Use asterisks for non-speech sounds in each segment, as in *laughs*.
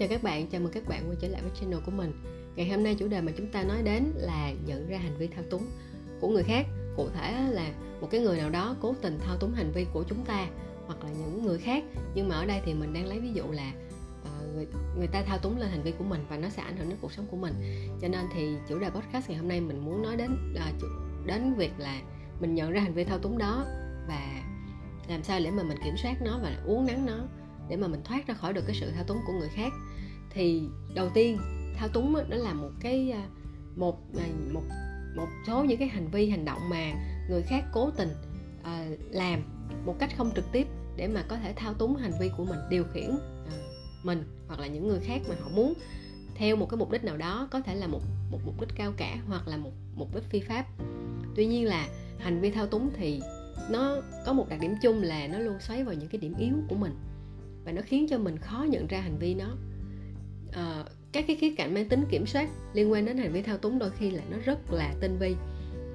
chào các bạn, chào mừng các bạn quay trở lại với channel của mình. Ngày hôm nay chủ đề mà chúng ta nói đến là nhận ra hành vi thao túng của người khác. Cụ thể là một cái người nào đó cố tình thao túng hành vi của chúng ta Hoặc là những người khác. Nhưng mà ở đây thì mình đang lấy ví dụ là uh, người, người ta thao túng lên hành vi của mình Và nó sẽ ảnh hưởng đến cuộc sống của mình. Cho nên thì chủ đề podcast ngày hôm nay mình muốn nói đến uh, đến việc là mình nhận ra hành vi thao túng đó Và làm sao để mà mình kiểm soát nó và uống nắng nó để mà mình thoát ra khỏi được cái sự thao túng của người khác thì đầu tiên thao túng đó là một cái à, một một một số những cái hành vi hành động mà người khác cố tình uh, làm một cách không trực tiếp để mà có thể thao túng hành vi của mình điều khiển uh, mình hoặc là những người khác mà họ muốn theo một cái mục đích nào đó có thể là một một mục đích cao cả hoặc là một mục đích phi pháp. Tuy nhiên là hành vi thao túng thì nó có một đặc điểm chung là nó luôn xoáy vào những cái điểm yếu của mình và nó khiến cho mình khó nhận ra hành vi nó uh, các cái khía cạnh mang tính kiểm soát liên quan đến hành vi thao túng đôi khi là nó rất là tinh vi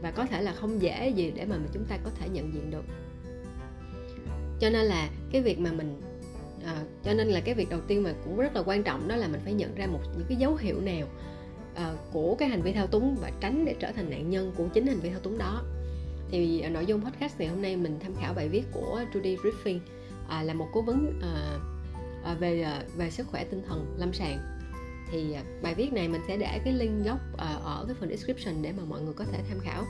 và có thể là không dễ gì để mà chúng ta có thể nhận diện được. Cho nên là cái việc mà mình à, cho nên là cái việc đầu tiên mà cũng rất là quan trọng đó là mình phải nhận ra một những cái dấu hiệu nào à, của cái hành vi thao túng và tránh để trở thành nạn nhân của chính hành vi thao túng đó. Thì à, nội dung podcast ngày hôm nay mình tham khảo bài viết của Judy Griffin à, là một cố vấn à, Ờ, về ờ, về sức khỏe tinh thần lâm sàng. Thì ờ, bài viết này mình sẽ để cái link gốc ở cái phần description để mà mọi người có thể tham khảo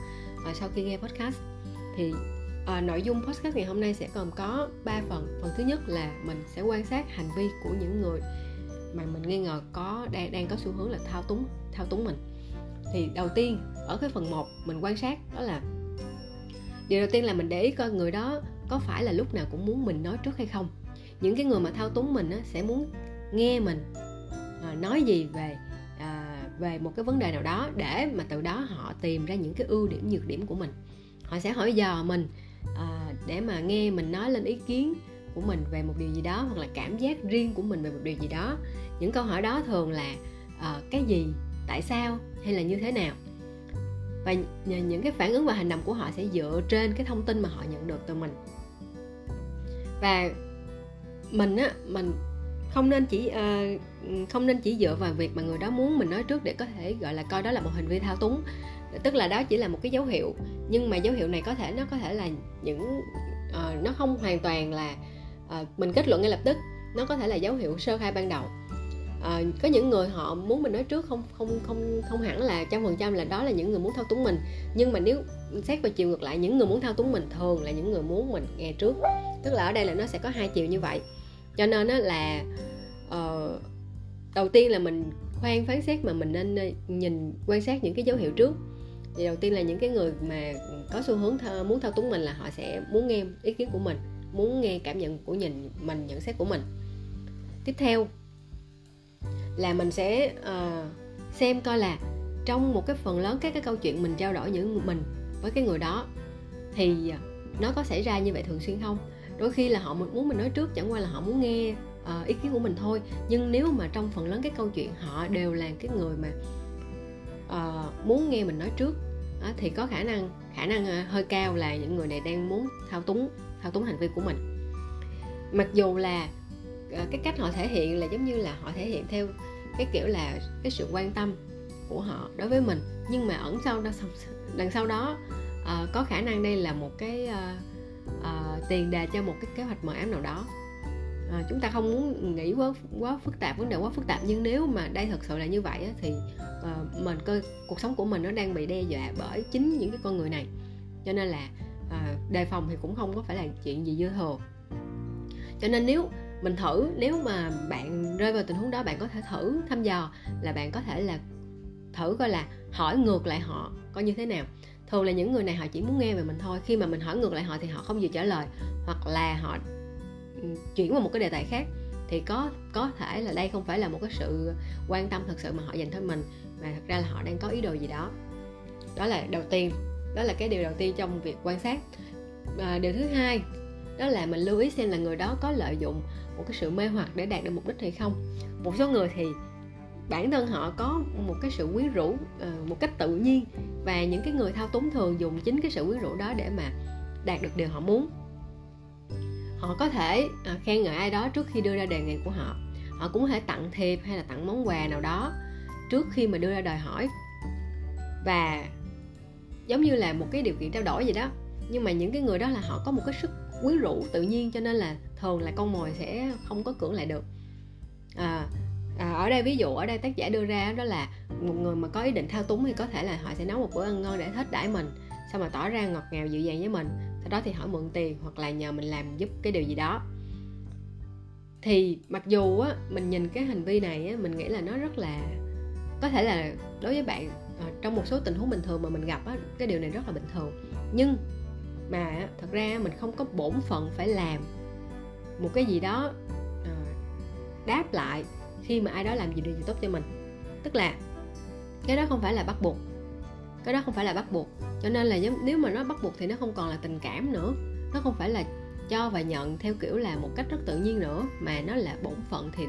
sau khi nghe podcast. Thì à, nội dung podcast ngày hôm nay sẽ gồm có 3 phần. Phần thứ nhất là mình sẽ quan sát hành vi của những người mà mình nghi ngờ có đang đang có xu hướng là thao túng thao túng mình. Thì đầu tiên ở cái phần 1 mình quan sát đó là điều đầu tiên là mình để ý coi người đó có phải là lúc nào cũng muốn mình nói trước hay không những cái người mà thao túng mình á, sẽ muốn nghe mình à, nói gì về à, về một cái vấn đề nào đó để mà từ đó họ tìm ra những cái ưu điểm nhược điểm của mình. Họ sẽ hỏi dò mình à, để mà nghe mình nói lên ý kiến của mình về một điều gì đó hoặc là cảm giác riêng của mình về một điều gì đó. Những câu hỏi đó thường là à, cái gì tại sao hay là như thế nào? Và những cái phản ứng và hành động của họ sẽ dựa trên cái thông tin mà họ nhận được từ mình. Và mình á mình không nên chỉ uh, không nên chỉ dựa vào việc mà người đó muốn mình nói trước để có thể gọi là coi đó là một hành vi thao túng. Tức là đó chỉ là một cái dấu hiệu nhưng mà dấu hiệu này có thể nó có thể là những uh, nó không hoàn toàn là uh, mình kết luận ngay lập tức nó có thể là dấu hiệu sơ khai ban đầu à, có những người họ muốn mình nói trước không không không không hẳn là trăm phần trăm là đó là những người muốn thao túng mình. Nhưng mà nếu xét về chiều ngược lại những người muốn thao túng mình thường là những người muốn mình nghe trước. Tức là ở đây là nó sẽ có hai chiều như vậy. Cho nên đó là uh, đầu tiên là mình khoan phán xét mà mình nên nhìn quan sát những cái dấu hiệu trước. Thì đầu tiên là những cái người mà có xu hướng th- muốn thao túng mình là họ sẽ muốn nghe ý kiến của mình muốn nghe cảm nhận của nhìn mình nhận xét của mình. Tiếp theo là mình sẽ uh, xem coi là trong một cái phần lớn các cái câu chuyện mình trao đổi những mình với cái người đó thì ờ, nó có xảy ra như vậy thường xuyên không? Đôi khi là họ muốn mình nói trước chẳng qua là họ muốn nghe uh, ý kiến của mình thôi. Nhưng nếu mà trong phần lớn cái câu chuyện họ đều là cái người mà uh, muốn nghe mình nói trước uh, thì có khả năng khả năng hơi cao là những người này đang muốn thao túng thao túng hành vi của mình. Mặc dù là Ờ, cái cách họ thể hiện là giống như là họ thể hiện theo cái kiểu là cái sự quan tâm của họ đối với mình. Nhưng mà ẩn sau đó đằng sau đó uh, có khả năng đây là một cái uh, uh, tiền đề cho một cái kế hoạch mờ ám nào đó. À, chúng ta không muốn nghĩ quá quá phức tạp vấn đề quá phức tạp. Nhưng nếu mà đây thật sự là như vậy á, thì uh, mình cơ cuộc sống của mình nó đang bị đe dọa bởi chính những cái con người này. Cho nên là uh, đề phòng thì cũng không có phải là chuyện gì dư thừa. Cho nên nếu mình thử. Nếu mà bạn rơi vào tình huống đó bạn có thể thử thăm dò là bạn có thể là thử coi là hỏi ngược lại họ coi như thế nào. Thường là những người này họ chỉ muốn nghe về mình thôi. Khi mà mình hỏi ngược lại họ thì họ không chịu trả lời hoặc là họ ừ, chuyển vào một cái đề tài khác. Thì có có thể là đây không phải là một cái sự quan tâm thật sự mà họ dành cho mình mà thật ra là họ đang có ý đồ gì đó. Đó là đầu tiên đó là cái điều đầu tiên trong việc quan sát. À, điều thứ hai đó là mình lưu ý xem là người đó có lợi dụng một cái sự mê hoặc để đạt được mục đích hay không. Một số người thì bản thân họ có một cái sự quyến rũ ờ, một cách tự nhiên và những cái người thao túng thường dùng chính cái sự quyến rũ đó để mà đạt được điều họ muốn. Họ có thể à, khen ngợi ai đó trước khi đưa ra đề nghị của họ. Họ cũng có thể tặng thiệp hay là tặng món quà nào đó trước khi mà đưa ra đòi hỏi. Và giống như là một cái điều kiện trao đổi gì đó, nhưng mà những cái người đó là họ có một cái sức quyến rũ tự nhiên cho nên là thường là con mồi sẽ không có cưỡng lại được. À, à, ở đây ví dụ ở đây tác giả đưa ra đó là một người mà có ý định thao túng thì có thể là họ sẽ nấu một bữa ăn ngon để thích đãi mình xong mà tỏ ra ngọt ngào dịu dàng với mình sau đó thì hỏi mượn tiền hoặc là nhờ mình làm giúp cái điều gì đó. Thì mặc dù á mình nhìn cái hành vi này á mình nghĩ là nó rất là có thể là đối với bạn ờ, trong một số tình huống bình thường mà mình gặp á cái điều này rất là bình thường. Nhưng mà thật ra mình không có bổn phận phải làm một cái gì đó ờ, đáp lại khi mà ai đó làm gì điều gì tốt cho mình. Tức là cái đó không phải là bắt buộc. Cái đó không phải là bắt buộc. Cho nên là nếu mà nó bắt buộc thì nó không còn là tình cảm nữa. Nó không phải là cho và nhận theo kiểu là một cách rất tự nhiên nữa, mà nó là bổn phận thì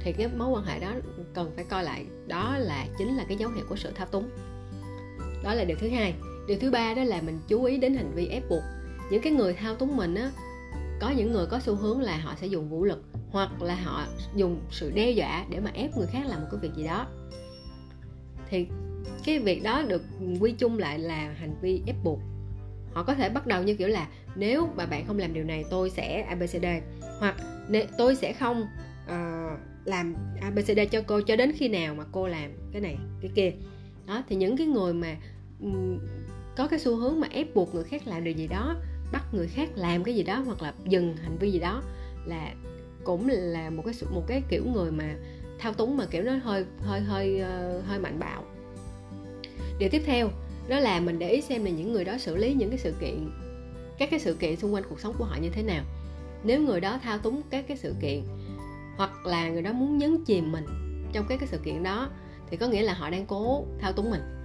thì cái mối quan hệ đó cần phải coi lại. Đó là, chính là cái dấu hiệu của sự thao túng. Đó là điều thứ hai điều thứ ba đó là mình chú ý đến hành vi ép buộc. Những cái người thao túng mình á có những người có xu hướng là họ sẽ dùng vũ lực hoặc là họ dùng sự đe dọa để mà ép người khác làm một cái việc gì đó. Thì cái việc đó được quy chung lại là hành vi ép buộc. Họ có thể bắt đầu như kiểu là nếu mà bạn không làm điều này tôi sẽ abcd hoặc tôi sẽ không uh, làm abcd cho cô cho đến khi nào mà cô làm cái này cái kia. Đó thì những cái người mà có cái xu hướng mà ép buộc người khác làm điều gì đó, bắt người khác làm cái gì đó hoặc là dừng hành vi gì đó là cũng là một cái một cái kiểu người mà thao túng mà kiểu nó hơi hơi hơi ờ, hơi mạnh bạo. Điều tiếp theo đó là mình để ý xem là những người đó xử lý những cái sự kiện, các cái sự kiện xung quanh cuộc sống của họ như thế nào. Nếu người đó thao túng các cái sự kiện hoặc là người đó muốn nhấn chìm mình trong các cái sự kiện đó thì có nghĩa là họ đang cố thao túng mình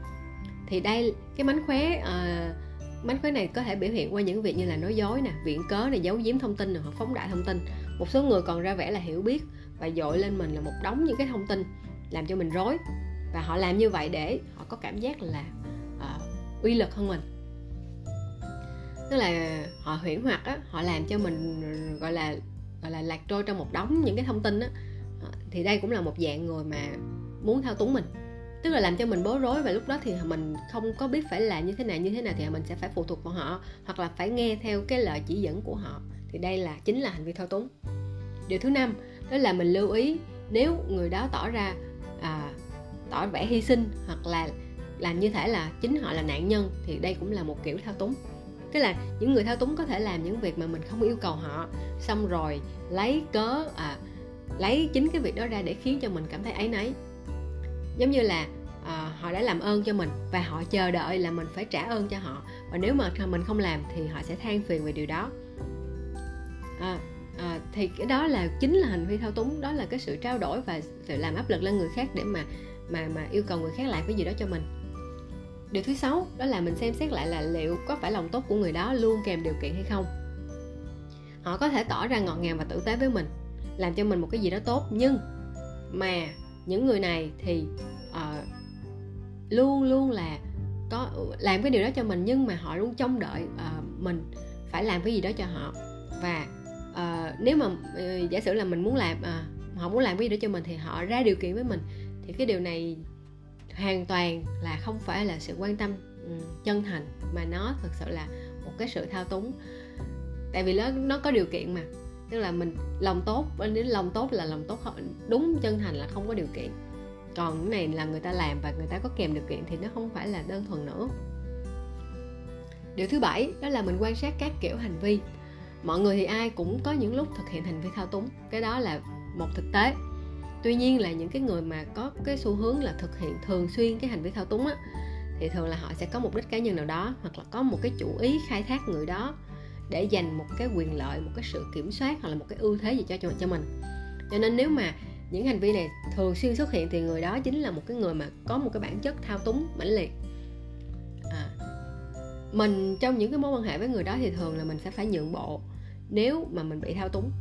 thì đây cái mánh khóe uh, mánh khóe này có thể biểu hiện qua những việc như là nói dối nè viện cớ này giấu giếm thông tin hoặc phóng đại thông tin. Một số người còn ra vẻ là hiểu biết và dội lên mình là một đống những cái thông tin làm cho mình rối. Và họ làm như vậy để họ có cảm giác là uh, uy lực hơn mình. Tức là họ huyễn hoặc á họ làm cho mình ờ, gọi là gọi là lạc trôi trong một đống những cái thông tin á. Thì đây cũng là một dạng người mà muốn thao túng mình tức là làm cho mình bối rối và lúc đó thì mình không có biết phải làm như thế nào như thế nào thì mình sẽ phải phụ thuộc vào họ hoặc là phải nghe theo cái lời chỉ dẫn của họ. Thì đây là chính là hành vi thao túng. Điều thứ năm đó là mình lưu ý nếu người đó tỏ ra à, tỏ vẻ hy sinh hoặc là làm như thể là chính họ là nạn nhân thì đây cũng là một kiểu thao túng. Cái là những người thao túng có thể làm những việc mà mình không yêu cầu họ xong rồi lấy cớ à, lấy chính cái việc đó ra để khiến cho mình cảm thấy áy náy giống như là à, họ đã làm ơn cho mình và họ chờ đợi là mình phải trả ơn cho họ. Và nếu mà mình không làm thì họ sẽ than phiền về điều đó. À, à, thì cái đó là chính là hành vi thao túng đó là cái sự trao đổi và sự làm áp lực lên người khác để mà mà mà yêu cầu người khác làm cái gì đó cho mình. Điều thứ sáu đó là mình xem xét lại là liệu có phải lòng tốt của người đó luôn kèm điều kiện hay không. Họ có thể tỏ ra ngọt ngào và tử tế với mình làm cho mình một cái gì đó tốt nhưng mà những người này thì uh, luôn luôn là có làm cái điều đó cho mình nhưng mà họ luôn trông đợi uh, mình phải làm cái gì đó cho họ. Và uh, nếu mà uh, giả sử là mình muốn làm uh, họ muốn làm cái gì đó cho mình thì họ ra điều kiện với mình thì cái điều này hoàn toàn là không phải là sự quan tâm um, chân thành mà nó thực sự là một cái sự thao túng. Tại vì nó nó có điều kiện mà tức là mình, lòng tốt đến lòng tốt là lòng tốt đúng chân thành là không có điều kiện. Còn cái này là người ta làm và người ta có kèm điều kiện thì nó không phải là đơn thuần nữa. Điều thứ bảy, đó là mình quan sát các kiểu hành vi. Mọi người thì ai cũng có những lúc thực hiện hành vi thao túng, cái đó là một thực tế. Tuy nhiên là những cái người mà có cái xu hướng là thực hiện thường xuyên cái hành vi thao túng á, thì thường là họ sẽ có mục đích cá nhân nào đó hoặc là có một cái chủ ý khai thác người đó để giành một cái quyền lợi một cái sự kiểm soát hoặc là một cái ưu thế gì cho cho, cho mình. Cho nên nếu mà những hành vi này thường xuyên xuất hiện thì người đó chính là một cái người mà có một cái bản chất thao túng mãnh liệt. À, mình trong những cái mối quan hệ với người đó thì thường là mình sẽ phải nhượng bộ nếu mà mình bị thao túng.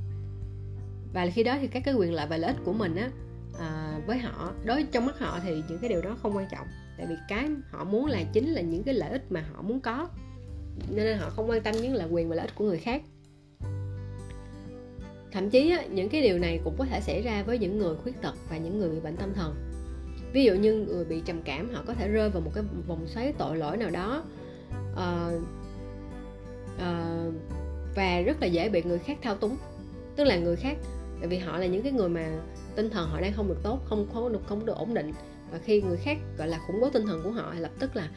Và khi đó thì các cái quyền lợi và lợi ích của mình á à, với họ đối trong mắt họ thì những cái điều đó không quan trọng. Tại vì cái họ muốn là chính là những cái lợi ích mà họ muốn có nên họ không quan tâm những là quyền và lợi ích của người khác. Thậm chí những cái điều này cũng có thể xảy ra với những người khuyết tật và những người bị bệnh tâm thần. Ví dụ như người bị trầm cảm họ có thể rơi vào một cái vòng xoáy tội lỗi nào đó à, à, và rất là dễ bị người khác thao túng. Tức là người khác tại vì họ là những cái người mà tinh thần họ đang không được tốt không không được không được ổn định. Và khi người khác gọi là khủng bố tinh thần của họ lập tức là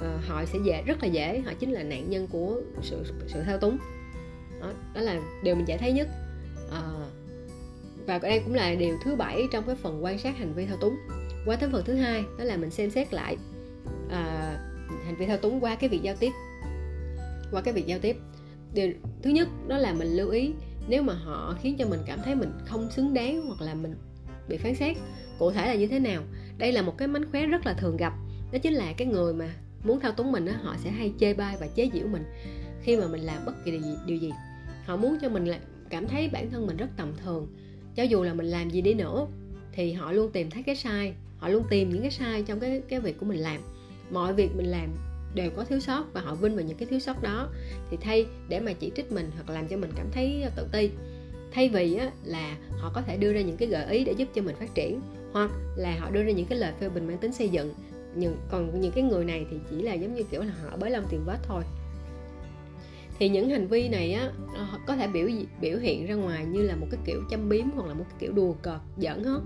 uh, họ sẽ dễ rất là dễ. Họ chính là nạn nhân của sự sự thao túng. Đó, đó là điều mình dễ thấy nhất. Uh, và đây cũng là điều thứ bảy trong cái phần quan sát hành vi thao túng. Qua tới phần thứ hai đó là mình xem xét lại uh, hành vi thao túng qua cái việc giao tiếp. Qua cái việc giao tiếp. Điều thứ nhất đó là mình lưu ý nếu mà họ khiến cho mình cảm thấy mình không xứng đáng hoặc là mình bị phán xét cụ thể là như thế nào? Đây là một cái mánh khóe rất là thường gặp. Đó chính là cái người mà muốn thao túng mình đó, họ sẽ hay chê bai và chế giễu mình khi mà mình làm bất kỳ điều gì, điều gì. họ muốn cho mình là cảm thấy bản thân mình rất tầm thường. Cho dù là mình làm gì đi nữa thì họ luôn tìm thấy cái sai họ luôn tìm những cái sai trong cái cái việc của mình làm. Mọi việc mình làm đều có thiếu sót và họ vinh vào những cái thiếu sót đó. Thì thay để mà chỉ trích mình hoặc làm cho mình cảm thấy ờ, tự ti thay vì á, là họ có thể đưa ra những cái gợi ý để giúp cho mình phát triển hoặc là họ đưa ra những cái lời phê bình mang tính xây dựng những còn những cái người này thì chỉ là giống như kiểu là họ bới lông tìm vết thôi. Thì những hành vi này á ờ, có thể biểu biểu hiện ra ngoài như là một cái kiểu châm biếm hoặc là một cái kiểu đùa cợt giỡn hết.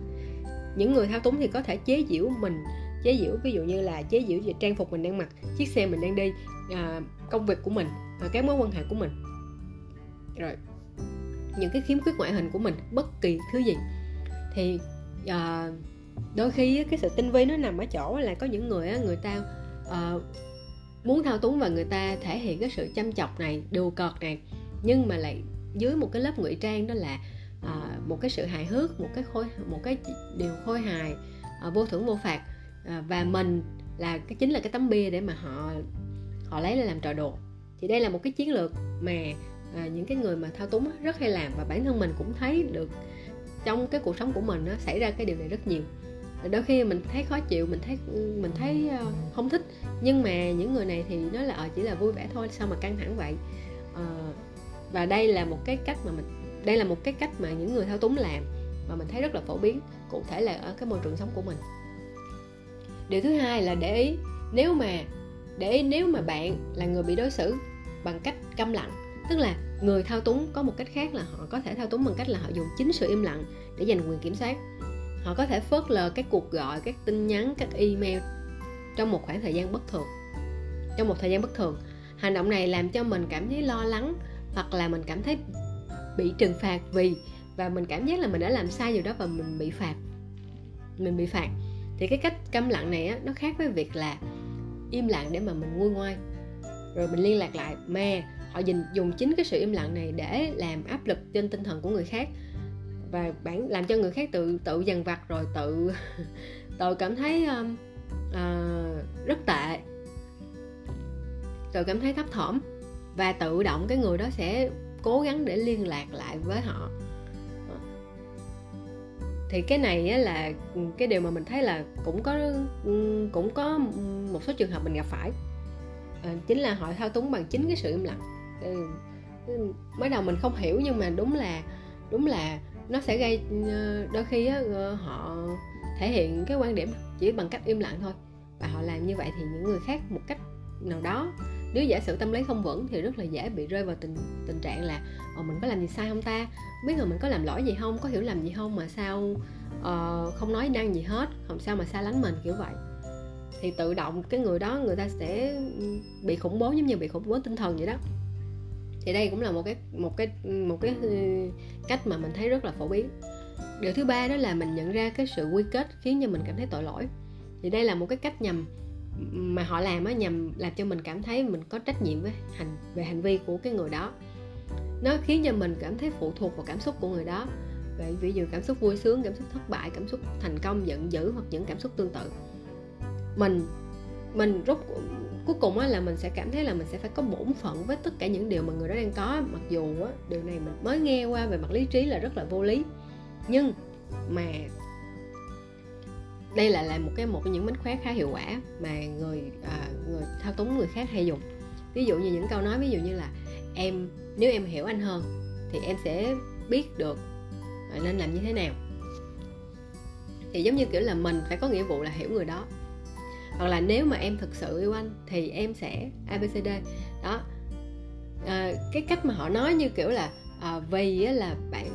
Những người thao túng thì có thể chế giễu mình chế giễu ví dụ như là chế giễu về trang phục mình đang mặc chiếc xe mình đang đi à, công việc của mình và các mối quan hệ của mình. Rồi những cái khiếm khuyết ngoại hình của mình bất kỳ thứ gì. Thì à, đôi khi cái sự tinh vi nó nằm ở chỗ là có những người người ta uh, muốn thao túng và người ta thể hiện cái sự chăm chọc này đùa cợt này nhưng mà lại dưới một cái lớp ngụy trang đó là uh, một cái sự hài hước một cái khôi một cái điều khôi hài uh, vô thưởng vô phạt. Uh, và mình là cái chính là cái tấm bia để mà họ họ lấy làm trò đùa. Thì đây là một cái chiến lược mà à, những cái người mà thao túng rất hay làm và bản thân mình cũng thấy được trong cái cuộc sống của mình nó xảy ra cái điều này rất nhiều. Đôi khi mình thấy khó chịu, mình thấy mình thấy ờ, không thích, nhưng mà những người này thì nói là ờ, chỉ là vui vẻ thôi, sao mà căng thẳng vậy? Ờ, và đây là một cái cách mà mình, đây là một cái cách mà những người thao túng làm mà mình thấy rất là phổ biến, cụ thể là ở cái môi trường sống của mình. Điều thứ hai là để ý, nếu mà, để ý nếu mà bạn là người bị đối xử bằng cách câm lặng, tức là người thao túng có một cách khác là họ có thể thao túng bằng cách là họ dùng chính sự im lặng để giành quyền kiểm soát. Họ có thể phớt lờ các cuộc gọi các tin nhắn các email trong một khoảng thời gian bất thường. Trong một thời gian bất thường hành động này làm cho mình cảm thấy lo lắng hoặc là mình cảm thấy bị trừng phạt vì và mình cảm giác là mình đã làm sai điều đó và mình bị phạt. Mình bị phạt. Thì cái cách câm lặng này á, nó khác với việc là im lặng để mà mình nguôi ngoai. Rồi mình liên lạc lại mẹ họ dùng chính cái sự im lặng này để làm áp lực trên tinh thần của người khác. Và bản làm cho người khác tự tự dằn vặt rồi tự *laughs* tự cảm thấy um, uh, rất tệ. Tự cảm thấy thấp thỏm. Và tự động cái người đó sẽ cố gắng để liên lạc lại với họ. Thì cái này á là cái điều mà mình thấy là cũng có cũng có một số trường hợp mình gặp phải. À, chính là họ thao túng bằng chính cái sự im lặng. Ừ. Ừ, mới đầu mình không hiểu nhưng mà đúng là đúng là nó sẽ gây ờ, đôi khi á, ờ, họ thể hiện cái quan điểm chỉ bằng cách im lặng thôi. Và họ làm như vậy thì những người khác một cách nào đó nếu giả sử tâm lý không vững thì rất là dễ bị rơi vào tình tình trạng là ờ, mình có làm gì sai không ta? Biết là mình có làm lỗi gì không? Có hiểu lầm gì không mà sao uh, không nói năng gì hết? Không sao mà xa lánh mình? Kiểu vậy. Thì tự động cái người đó người ta sẽ ừ, bị khủng bố giống như bị khủng bố tinh thần vậy đó thì đây cũng là một cái một cái một cái ừ, cách mà mình thấy rất là phổ biến. Điều thứ ba đó là mình nhận ra cái sự quy kết khiến cho mình cảm thấy tội lỗi. Thì đây là một cái cách nhằm mà họ làm á nhằm làm cho mình cảm thấy mình có trách nhiệm với hành về hành vi của cái người đó. Nó khiến cho mình cảm thấy phụ thuộc vào cảm xúc của người đó. Vậy ví dụ cảm xúc vui sướng cảm xúc thất bại cảm xúc thành công giận dữ hoặc những cảm xúc tương tự. Mình mình rút cuối cùng là mình sẽ cảm thấy là mình sẽ phải có bổn phận với tất cả những điều mà người đó đang có. Mặc dù á điều này mình mới nghe qua về mặt lý trí là rất là vô lý. Nhưng mà đây là là một cái một những mánh khóe khá hiệu quả mà người à, người thao túng người khác hay dùng. Ví dụ như những câu nói ví dụ như là em nếu em hiểu anh hơn thì em sẽ biết được à, nên làm như thế nào. Thì giống như kiểu là mình phải có nghĩa vụ là hiểu người đó hoặc là nếu mà em thực sự yêu anh thì em sẽ abcd đó. À, cái cách mà họ nói như kiểu là à, vì là bạn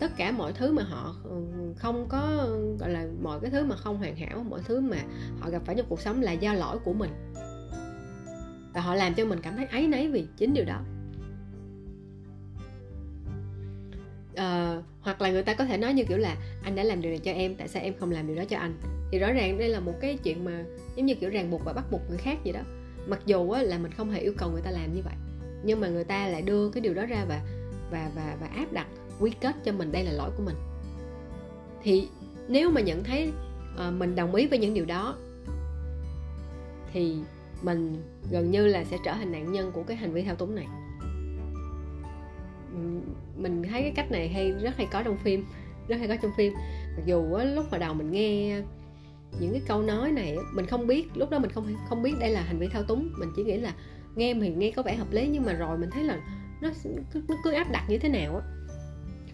tất cả mọi thứ mà họ không có gọi là mọi cái thứ mà không hoàn hảo mọi thứ mà họ gặp phải trong cuộc sống là do lỗi của mình. Và họ làm cho mình cảm thấy áy náy vì chính điều đó. À, hoặc là người ta có thể nói như kiểu là anh đã làm điều này cho em tại sao em không làm điều đó cho anh? Thì rõ ràng đây là một cái chuyện mà giống như kiểu ràng buộc và bắt buộc người khác vậy đó. Mặc dù á, là mình không hề yêu cầu người ta làm như vậy nhưng mà người ta lại đưa cái điều đó ra và và và và áp đặt quy kết cho mình đây là lỗi của mình. Thì nếu mà nhận thấy uh, mình đồng ý với những điều đó thì mình gần như là sẽ trở thành nạn nhân của cái hành vi thao túng này. Mình thấy cái cách này hay rất hay có trong phim *laughs* rất hay có trong phim. Mặc dù á, lúc mà đầu mình nghe những cái câu nói này mình không biết lúc đó mình không không biết đây là hành vi thao túng. Mình chỉ nghĩ là nghe thì nghe có vẻ hợp lý nhưng mà rồi mình thấy là nó cứ, nó cứ áp đặt như thế nào á.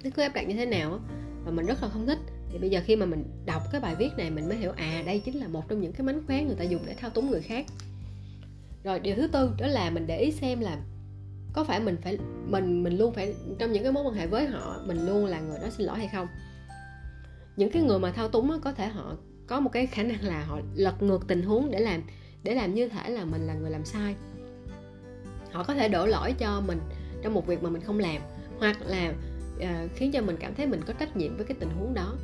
Nó cứ áp đặt như thế nào á và mình rất là không thích. Thì bây giờ khi mà mình đọc cái bài viết này mình mới hiểu à đây chính là một trong những cái mánh khóe người ta dùng để thao túng người khác. Rồi điều thứ tư đó là mình để ý xem là có phải mình phải mình mình luôn phải trong những cái mối quan hệ với họ mình luôn là người đó xin lỗi hay không. Những cái người mà thao túng có thể họ có một cái khả năng là họ lật ngược tình huống để làm để làm như thể là mình là người làm sai. Họ có thể đổ lỗi cho mình trong một việc mà mình không làm hoặc là uh, khiến cho mình cảm thấy mình có trách nhiệm với cái tình huống đó.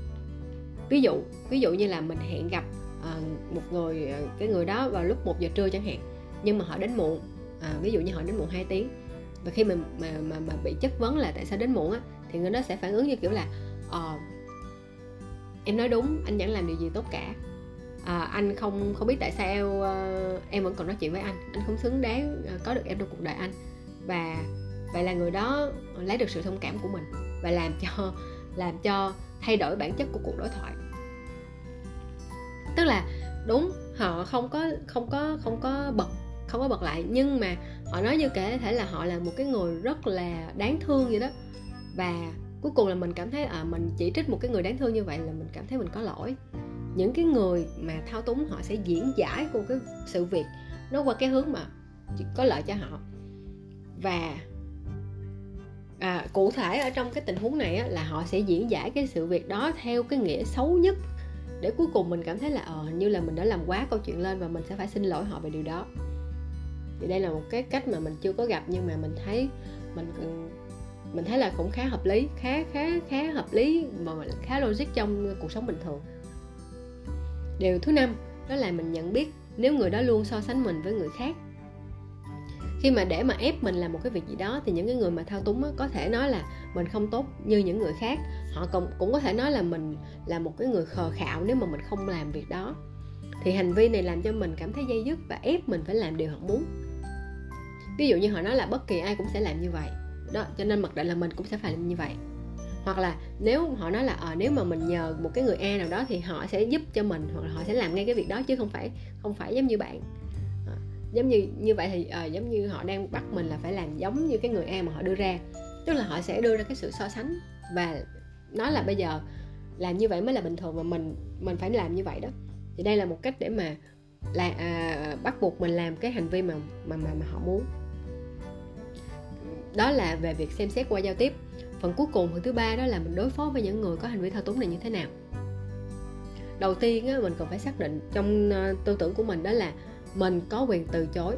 Ví dụ ví dụ như là mình hẹn gặp uh, một người uh, cái người đó vào lúc 1 giờ trưa chẳng hạn nhưng mà họ đến muộn uh, ví dụ như họ đến muộn 2 tiếng và khi mà mà mà, mà bị chất vấn là tại sao đến muộn á thì người đó sẽ phản ứng như kiểu là uh, em nói đúng anh chẳng làm điều gì tốt cả. À, anh không không biết tại sao uh, em vẫn còn nói chuyện với anh. Anh không xứng đáng uh, có được em trong cuộc đời anh. Và vậy là người đó lấy được sự thông cảm của mình và làm cho làm cho thay đổi bản chất của cuộc đối thoại. Tức là đúng họ không có không có không có bật không có bật lại nhưng mà họ nói như kể thể là họ là một cái người rất là đáng thương vậy đó. Và cuối cùng là mình cảm thấy à mình chỉ trích một cái người đáng thương như vậy là mình cảm thấy mình có lỗi. Những cái người mà thao túng họ sẽ diễn giải của cái sự việc nó qua cái hướng mà có lợi cho họ. Và à, cụ thể ở trong cái tình huống này á, là họ sẽ diễn giải cái sự việc đó theo cái nghĩa xấu nhất để cuối cùng mình cảm thấy là ờ như là mình đã làm quá câu chuyện lên và mình sẽ phải xin lỗi họ về điều đó. Thì đây là một cái cách mà mình chưa có gặp nhưng mà mình thấy mình ừ, mình thấy là cũng khá hợp lý khá khá khá hợp lý mà khá logic trong cuộc sống bình thường. Điều thứ năm đó là mình nhận biết nếu người đó luôn so sánh mình với người khác. Khi mà để mà ép mình làm một cái việc gì đó thì những cái người mà thao túng á, có thể nói là mình không tốt như những người khác. Họ cũng cũng có thể nói là mình là một cái người khờ khạo nếu mà mình không làm việc đó. Thì hành vi này làm cho mình cảm thấy dây dứt và ép mình phải làm điều họ muốn. Ví dụ như họ nói là bất kỳ ai cũng sẽ làm như vậy đó cho nên mặc định là mình cũng sẽ phải làm như vậy. Hoặc là nếu họ nói là à, nếu mà mình nhờ một cái người A nào đó thì họ sẽ giúp cho mình hoặc là họ sẽ làm ngay cái việc đó chứ không phải không phải giống như bạn. À, giống như như vậy thì à, giống như họ đang bắt mình là phải làm giống như cái người A mà họ đưa ra. Tức là họ sẽ đưa ra cái sự so sánh và nói là bây giờ làm như vậy mới là bình thường và mình mình phải làm như vậy đó. Thì đây là một cách để mà là à, bắt buộc mình làm cái hành vi mà mà mà, mà họ muốn đó là về việc xem xét qua giao tiếp. Phần cuối cùng phần thứ ba đó là mình đối phó với những người có hành vi thao túng này như thế nào. Đầu tiên á, mình cần phải xác định trong ờ, tư tưởng của mình đó là mình có quyền từ chối.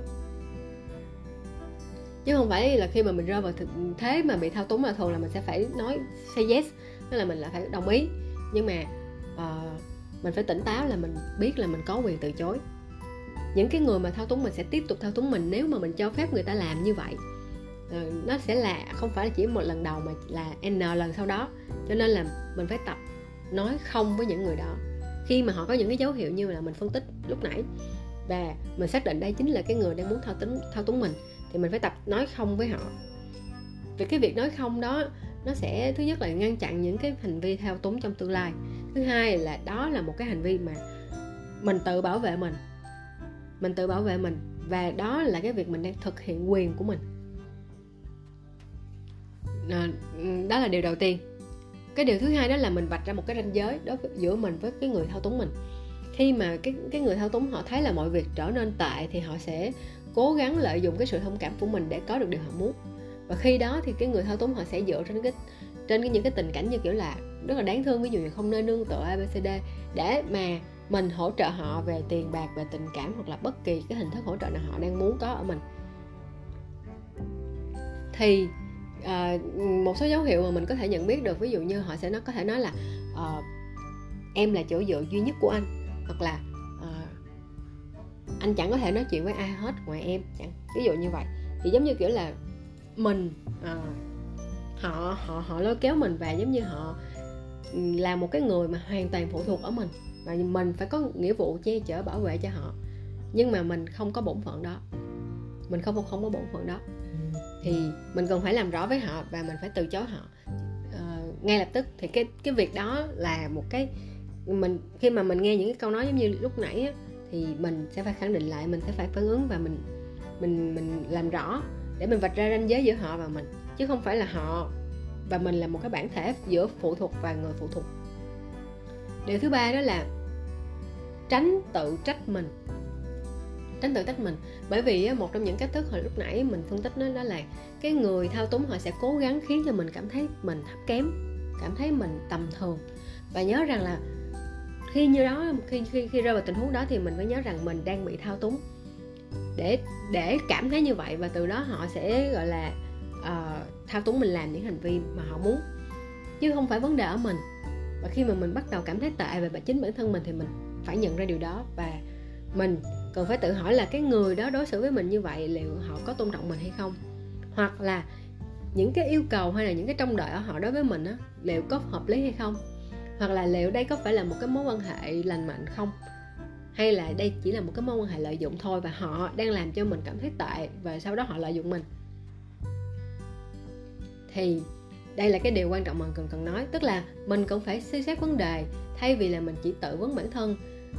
Chứ không phải là khi mà mình rơi vào thực thế mà bị thao túng là thường là mình sẽ phải nói say yes tức là mình là phải đồng ý. Nhưng mà uh, mình phải tỉnh táo là mình biết là mình có quyền từ chối. Những cái người mà thao túng mình sẽ tiếp tục thao túng mình nếu mà mình cho phép người ta làm như vậy. Ừ, nó sẽ là, không phải là chỉ một lần đầu mà là n lần sau đó. Cho nên là mình phải tập nói không với những người đó. Khi mà họ có những cái dấu hiệu như là mình phân tích lúc nãy và mình xác định đây chính là cái người đang muốn thao túng thao túng mình, thì mình phải tập nói không với họ. Vì cái việc nói không đó, nó sẽ, thứ nhất là ngăn chặn những cái hành vi thao túng trong tương lai. Thứ hai là đó là một cái hành vi mà mình tự bảo vệ mình. Mình tự bảo vệ mình và đó là cái việc mình đang thực hiện quyền của mình à, đó là điều đầu tiên. Cái điều thứ hai đó là mình vạch ra một cái ranh giới đối với, giữa mình với cái người thao túng mình. Khi mà cái cái người thao túng họ thấy là mọi việc trở nên tệ thì họ sẽ cố gắng lợi dụng cái sự thông cảm của mình để có được điều họ muốn. Và khi đó thì cái người thao túng họ sẽ dựa trên cái trên cái, những cái tình cảnh như kiểu là rất là đáng thương ví dụ như không nên nương tựa abcd để mà mình hỗ trợ họ về tiền bạc về tình cảm hoặc là bất kỳ cái hình thức hỗ trợ nào họ đang muốn có ở mình. Thì à, một số dấu hiệu mà mình có thể nhận biết được ví dụ như họ sẽ nó có thể nói là à, em là chỗ dựa duy nhất của anh hoặc là à, anh chẳng có thể nói chuyện với ai hết ngoài em chẳng ví dụ như vậy. Thì giống như kiểu là mình à, họ họ họ lôi kéo mình và giống như họ là một cái người mà hoàn toàn phụ thuộc ở mình và mình phải có nghĩa vụ che chở bảo vệ cho họ. Nhưng mà mình không có bổn phận đó. Mình không không có bổn phận đó thì mình cần phải làm rõ với họ và mình phải từ chối họ. Uh, ngay lập tức thì cái cái việc đó là một cái mình khi mà mình nghe những cái câu nói giống như lúc nãy á, thì mình sẽ phải khẳng định lại mình sẽ phải phản ứng và mình mình mình làm rõ để mình vạch ra ranh giới giữa họ và mình chứ không phải là họ và mình là một cái bản thể giữa phụ thuộc và người phụ thuộc. Điều thứ ba đó là tránh tự trách mình tránh tự trách mình. Bởi vì một trong những cách thức hồi lúc nãy mình phân tích đó, đó là cái người thao túng họ sẽ cố gắng khiến cho mình cảm thấy mình thấp kém cảm thấy mình tầm thường. Và nhớ rằng là khi như đó khi khi khi rơi vào tình huống đó thì mình phải nhớ rằng mình đang bị thao túng. Để để cảm thấy như vậy và từ đó họ sẽ gọi là uh, thao túng mình làm những hành vi mà họ muốn. Chứ không phải vấn đề ở mình. Và khi mà mình bắt đầu cảm thấy tệ về chính bản thân mình thì mình phải nhận ra điều đó. Và mình cần phải tự hỏi là cái người đó đối xử với mình như vậy liệu họ có tôn trọng mình hay không? Hoặc là những cái yêu cầu hay là những cái trông đợi ở họ đối với mình á, liệu có hợp lý hay không? Hoặc là liệu đây có phải là một cái mối quan hệ lành mạnh không? Hay là đây chỉ là một cái mối quan hệ lợi dụng thôi và họ đang làm cho mình cảm thấy tệ và sau đó họ lợi dụng mình? Thì đây là cái điều quan trọng mà cần cần nói, tức là mình cũng phải suy xét vấn đề thay vì là mình chỉ tự vấn bản thân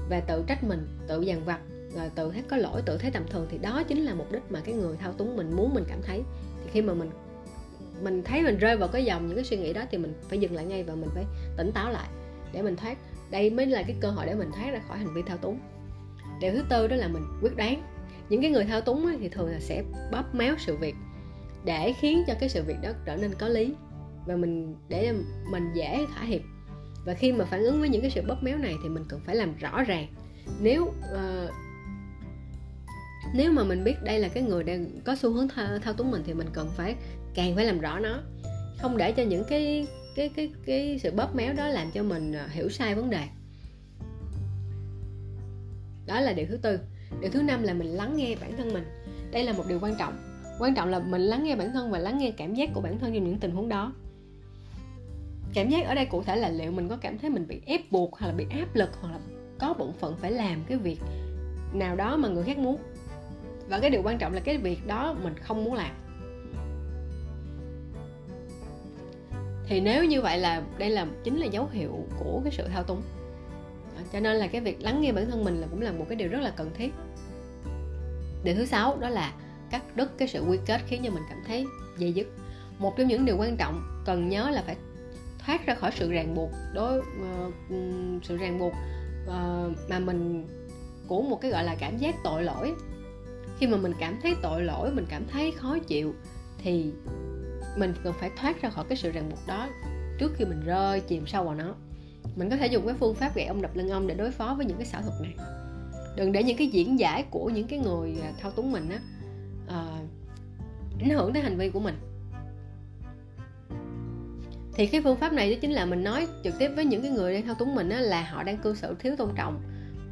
và tự trách mình, tự dằn vặt. Ờ, rồi tự thấy có lỗi tự thấy tầm thường thì đó chính là mục đích mà cái người thao túng mình muốn mình cảm thấy. Thì khi mà mình mình thấy mình rơi vào cái dòng những cái suy nghĩ đó thì mình phải dừng lại ngay và mình phải tỉnh táo lại để mình thoát. Đây mới là cái cơ hội để mình thoát ra khỏi hành vi thao túng. Điều thứ tư đó là mình quyết đoán. Những cái người thao túng thì thường là sẽ bóp méo sự việc để khiến cho cái sự việc đó trở nên có lý và mình để mình dễ thỏa hiệp. Và khi mà phản ứng với những cái sự bóp méo này thì mình cần phải làm rõ ràng. Nếu uh, nếu mà mình biết đây là cái người đang có xu hướng thao, thao túng mình thì mình cần phải càng phải làm rõ nó. Không để cho những cái cái cái cái sự bóp méo đó làm cho mình à, hiểu sai vấn đề. Đó là điều thứ tư. Điều thứ năm là mình lắng nghe bản thân mình. Đây là một điều quan trọng. Quan trọng là mình lắng nghe bản thân và lắng nghe cảm giác của bản thân trong những tình huống đó. Cảm giác ở đây cụ thể là liệu mình có cảm thấy mình bị ép buộc hoặc là bị áp lực hoặc là có bổn phận phải làm cái việc nào đó mà người khác muốn? Và cái điều quan trọng là cái việc đó mình không muốn làm. Thì nếu như vậy là đây là chính là dấu hiệu của cái sự thao túng. Cho nên là cái việc lắng nghe bản thân mình là cũng là một cái điều rất là cần thiết. Điều thứ sáu đó là cắt đứt cái sự quy kết khiến cho mình cảm thấy dây dứt. Một trong những điều quan trọng cần nhớ là phải thoát ra khỏi sự ràng buộc đối uh, sự ràng buộc uh, mà mình của một cái gọi là cảm giác tội lỗi khi mà mình cảm thấy tội lỗi mình cảm thấy khó chịu thì mình cần phải thoát ra khỏi cái sự ràng buộc đó trước khi mình rơi chìm sâu vào nó. Mình có thể dùng cái phương pháp gậy ông đập lưng ông để đối phó với những cái xảo thuật này. Đừng để những cái diễn giải của những cái người à, thao túng mình á uh, ảnh hưởng tới hành vi của mình. Thì cái phương pháp này đó chính là mình nói trực tiếp với những cái người đang thao túng mình á, là họ đang cư xử thiếu tôn trọng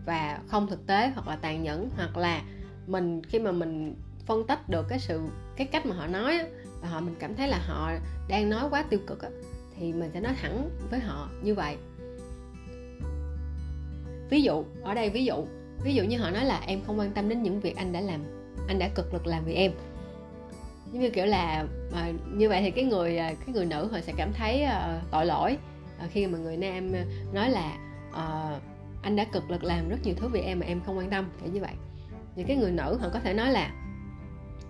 và không thực tế hoặc là tàn nhẫn hoặc là mình khi mà mình phân tích được cái sự cái cách mà họ nói á, và họ mình cảm thấy là họ đang nói quá tiêu cực á, thì mình sẽ nói thẳng với họ như vậy. Ví dụ ở đây ví dụ ví dụ như họ nói là em không quan tâm đến những việc anh đã làm anh đã cực lực làm vì em. Giống như kiểu là mà như vậy thì cái người à, cái người nữ họ sẽ cảm thấy à, tội lỗi à, khi mà người nam nói là ờ, anh đã cực lực làm rất nhiều thứ vì em mà em không quan tâm. Kiểu như vậy những cái người nữ họ có thể nói là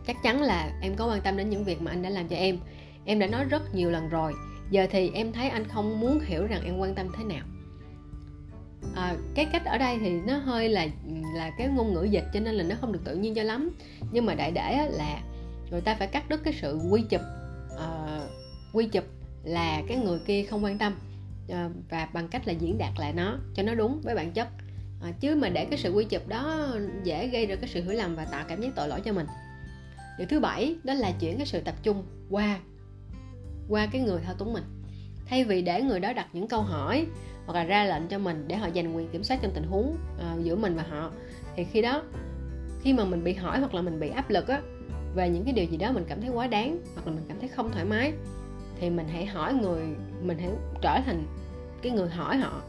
chắc chắn là em có quan tâm đến những việc mà anh đã làm cho em. Em đã nói rất nhiều lần rồi. Giờ thì em thấy anh không muốn hiểu rằng em quan tâm thế nào. À, cái cách ở đây thì nó hơi là là cái ngôn ngữ dịch cho nên là nó không được tự nhiên cho lắm. Nhưng mà đại để là người ta phải cắt đứt cái sự quy chụp uh, quy chụp là cái người kia không quan tâm uh, và bằng cách là diễn đạt lại nó cho nó đúng với bản chất à, chứ mà để cái sự quy chụp đó dễ gây ra cái sự hiểu lầm và tạo cảm giác tội lỗi cho mình. Điều thứ bảy đó là chuyển cái sự tập trung qua qua cái người thao túng mình. Thay vì để người đó đặt những câu hỏi hoặc là ra lệnh cho mình để họ giành quyền kiểm soát trong tình huống à, giữa mình và họ thì khi đó khi mà mình bị hỏi hoặc là mình bị áp lực á về những cái điều gì đó mình cảm thấy quá đáng hoặc là mình cảm thấy không thoải mái thì mình hãy hỏi người mình hãy trở thành cái người hỏi họ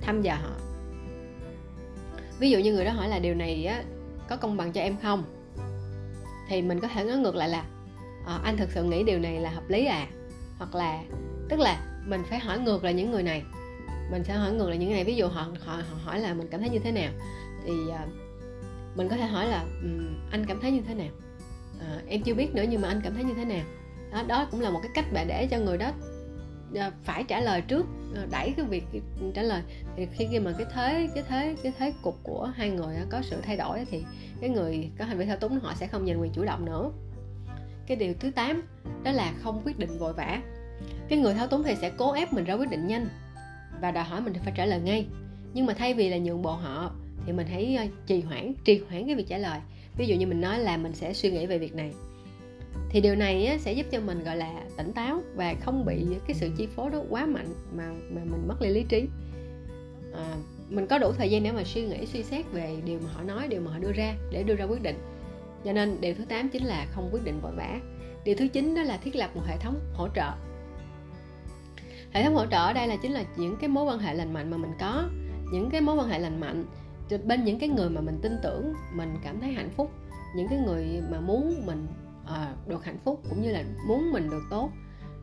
thăm dò họ ví dụ như người đó hỏi là điều này á có công bằng cho em không? Thì mình có thể nói ngược lại là à, anh thực sự nghĩ điều này là hợp lý à? Hoặc là tức là mình phải hỏi ngược lại những người này. Mình sẽ hỏi ngược lại những người này ví dụ họ họ, họ hỏi là mình cảm thấy như thế nào? Thì à, mình có thể hỏi là um, anh cảm thấy như thế nào? À, em chưa biết nữa nhưng mà anh cảm thấy như thế nào? Đó đó cũng là một cái cách bạn để cho người đó Ờ, phải trả lời trước ờ, đẩy cái việc ừ, trả lời. Thì khi khi mà cái thế cái thế cái thế cục của hai người có sự thay đổi thì cái người có hành vi thao túng họ sẽ không giành quyền chủ động nữa. Cái điều thứ 8 đó là không quyết định vội vã. Cái người thao túng thì sẽ cố ép mình ra quyết định nhanh và đòi hỏi mình phải trả lời ngay. Nhưng mà thay vì là nhượng bộ họ thì mình hãy ờ, trì hoãn trì hoãn cái việc trả lời. Ví dụ như mình nói là mình sẽ suy nghĩ về việc này thì điều này sẽ giúp cho mình gọi là tỉnh táo và không bị cái sự chi phối đó quá mạnh mà mà mình mất đi lý trí. À, mình có đủ thời gian để mà suy nghĩ suy xét về điều mà họ nói điều mà họ đưa ra để đưa ra quyết định. Cho nên điều thứ 8 chính là không quyết định vội vã. Điều thứ 9 đó là thiết lập một hệ thống hỗ trợ. Hệ thống hỗ trợ ở đây là chính là những cái mối quan hệ lành mạnh mà mình có những cái mối quan hệ lành mạnh bên những cái người mà mình tin tưởng mình cảm thấy hạnh phúc những cái người mà muốn mình uh, được hạnh phúc cũng như là muốn mình được tốt.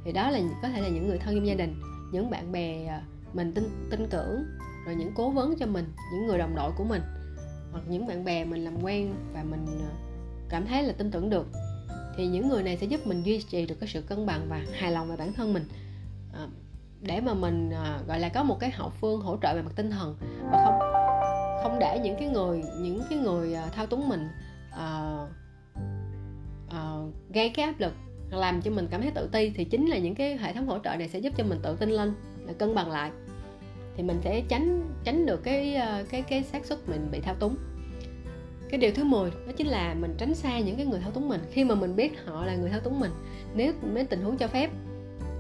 Thì đó là có thể là những người thân trong gia đình những bạn bè ờ, mình tin tin tưởng rồi những cố vấn cho mình những người đồng đội của mình hoặc những bạn bè mình làm quen và mình ờ, cảm thấy là tin tưởng được. Thì những người này sẽ giúp mình duy trì được cái sự cân bằng và hài lòng về bản thân mình. À, để mà mình à, gọi là có một cái hậu phương hỗ trợ về mặt tinh thần và không không để những cái người những cái người à, thao túng mình uh, gây cái áp lực làm cho mình cảm thấy tự ti thì chính là những cái hệ thống hỗ trợ này sẽ giúp cho mình tự tin lên là cân bằng lại. Thì mình sẽ tránh tránh được cái ờ, cái cái xác suất mình bị thao túng. Cái điều thứ 10 đó chính là mình tránh xa những cái người thao túng mình. Khi mà mình biết họ là người thao túng mình nếu mấy tình huống cho phép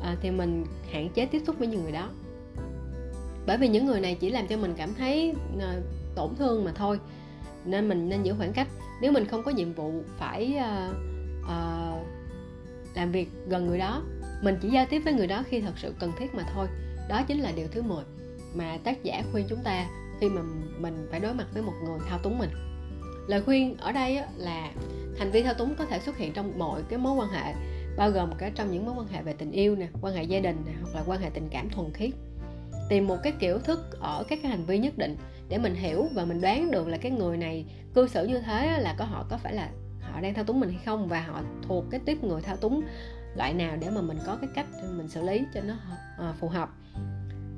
à, thì mình hạn chế tiếp xúc với những người đó. Bởi vì những người này chỉ làm cho mình cảm thấy à, tổn thương mà thôi nên mình nên giữ khoảng cách. Nếu mình không có nhiệm vụ phải à, uh, làm việc gần người đó. Mình chỉ giao tiếp với người đó khi thật sự cần thiết mà thôi. Đó chính là điều thứ 10 mà tác giả khuyên chúng ta khi mà mình phải đối mặt với một người thao túng mình. Lời khuyên ở đây là hành vi thao túng có thể xuất hiện trong mọi cái mối quan hệ bao gồm cả trong những mối quan hệ về tình yêu nè quan hệ gia đình nè hoặc là quan hệ tình cảm thuần khiết. Tìm một cái kiểu thức ở các cái hành vi nhất định để mình hiểu và mình đoán được là cái người này cư xử như thế là có họ có phải là họ đang thao túng mình hay không và họ thuộc cái tiếp người thao túng loại nào để mà mình có cái cách mình xử lý cho nó à, phù hợp.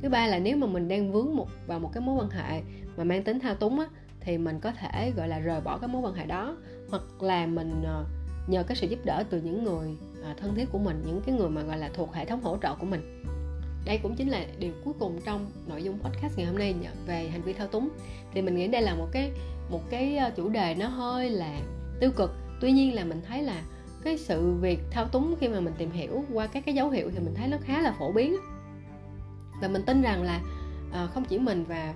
Thứ ba là nếu mà mình đang vướng một vào một cái mối quan hệ mà mang tính thao túng á, thì mình có thể gọi là rời bỏ cái mối quan hệ đó hoặc là mình ờ, nhờ cái sự giúp đỡ từ những người à, thân thiết của mình những cái người mà gọi là thuộc hệ thống hỗ trợ của mình. Đây cũng chính là điều cuối cùng trong nội dung podcast ngày hôm nay về hành vi thao túng. Thì mình nghĩ đây là một cái một cái ờ, chủ đề nó hơi là tiêu cực. Tuy nhiên là mình thấy là cái sự việc thao túng khi mà mình tìm hiểu qua các cái dấu hiệu thì mình thấy nó khá là phổ biến. Và mình tin rằng là ờ, không chỉ mình và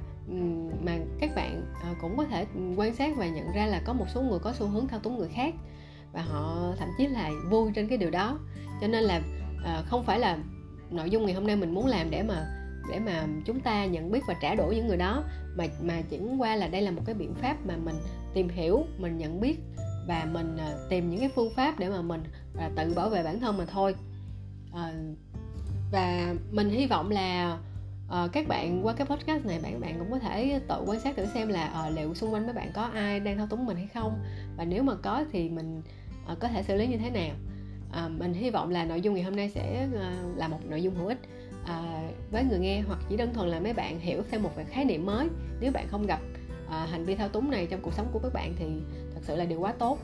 mà các bạn ờ, cũng có thể quan sát và nhận ra là có một số người có xu hướng thao túng người khác và họ thậm chí là vui trên cái điều đó. Cho nên là ờ, không phải là nội dung ngày hôm nay mình muốn làm để mà để mà chúng ta nhận biết và trả đổi những người đó, mà mà chuyển qua là đây là một cái biện pháp mà mình tìm hiểu, mình nhận biết và mình à, tìm những cái phương pháp để mà mình à, tự bảo vệ bản thân mà thôi. Ờ, và mình hy vọng là uh, các bạn qua cái podcast này bạn bạn cũng có thể tự quan sát thử xem là uh, liệu xung quanh mấy bạn có ai đang thao túng mình hay không? Và nếu mà có thì mình uh, có thể xử lý như thế nào? Mình hy vọng là nội dung ngày hôm nay sẽ là một nội dung hữu ích. Với người nghe hoặc chỉ đơn thuần là mấy bạn hiểu thêm một cái khái niệm mới. Nếu bạn không gặp hành vi thao túng này trong cuộc sống của các bạn thì sự là điều quá tốt.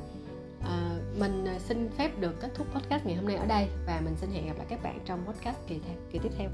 Ờ, à, mình xin phép được kết thúc podcast ngày hôm nay ở đây và mình xin hẹn gặp lại các bạn trong podcast kỳ, kỳ tiếp theo.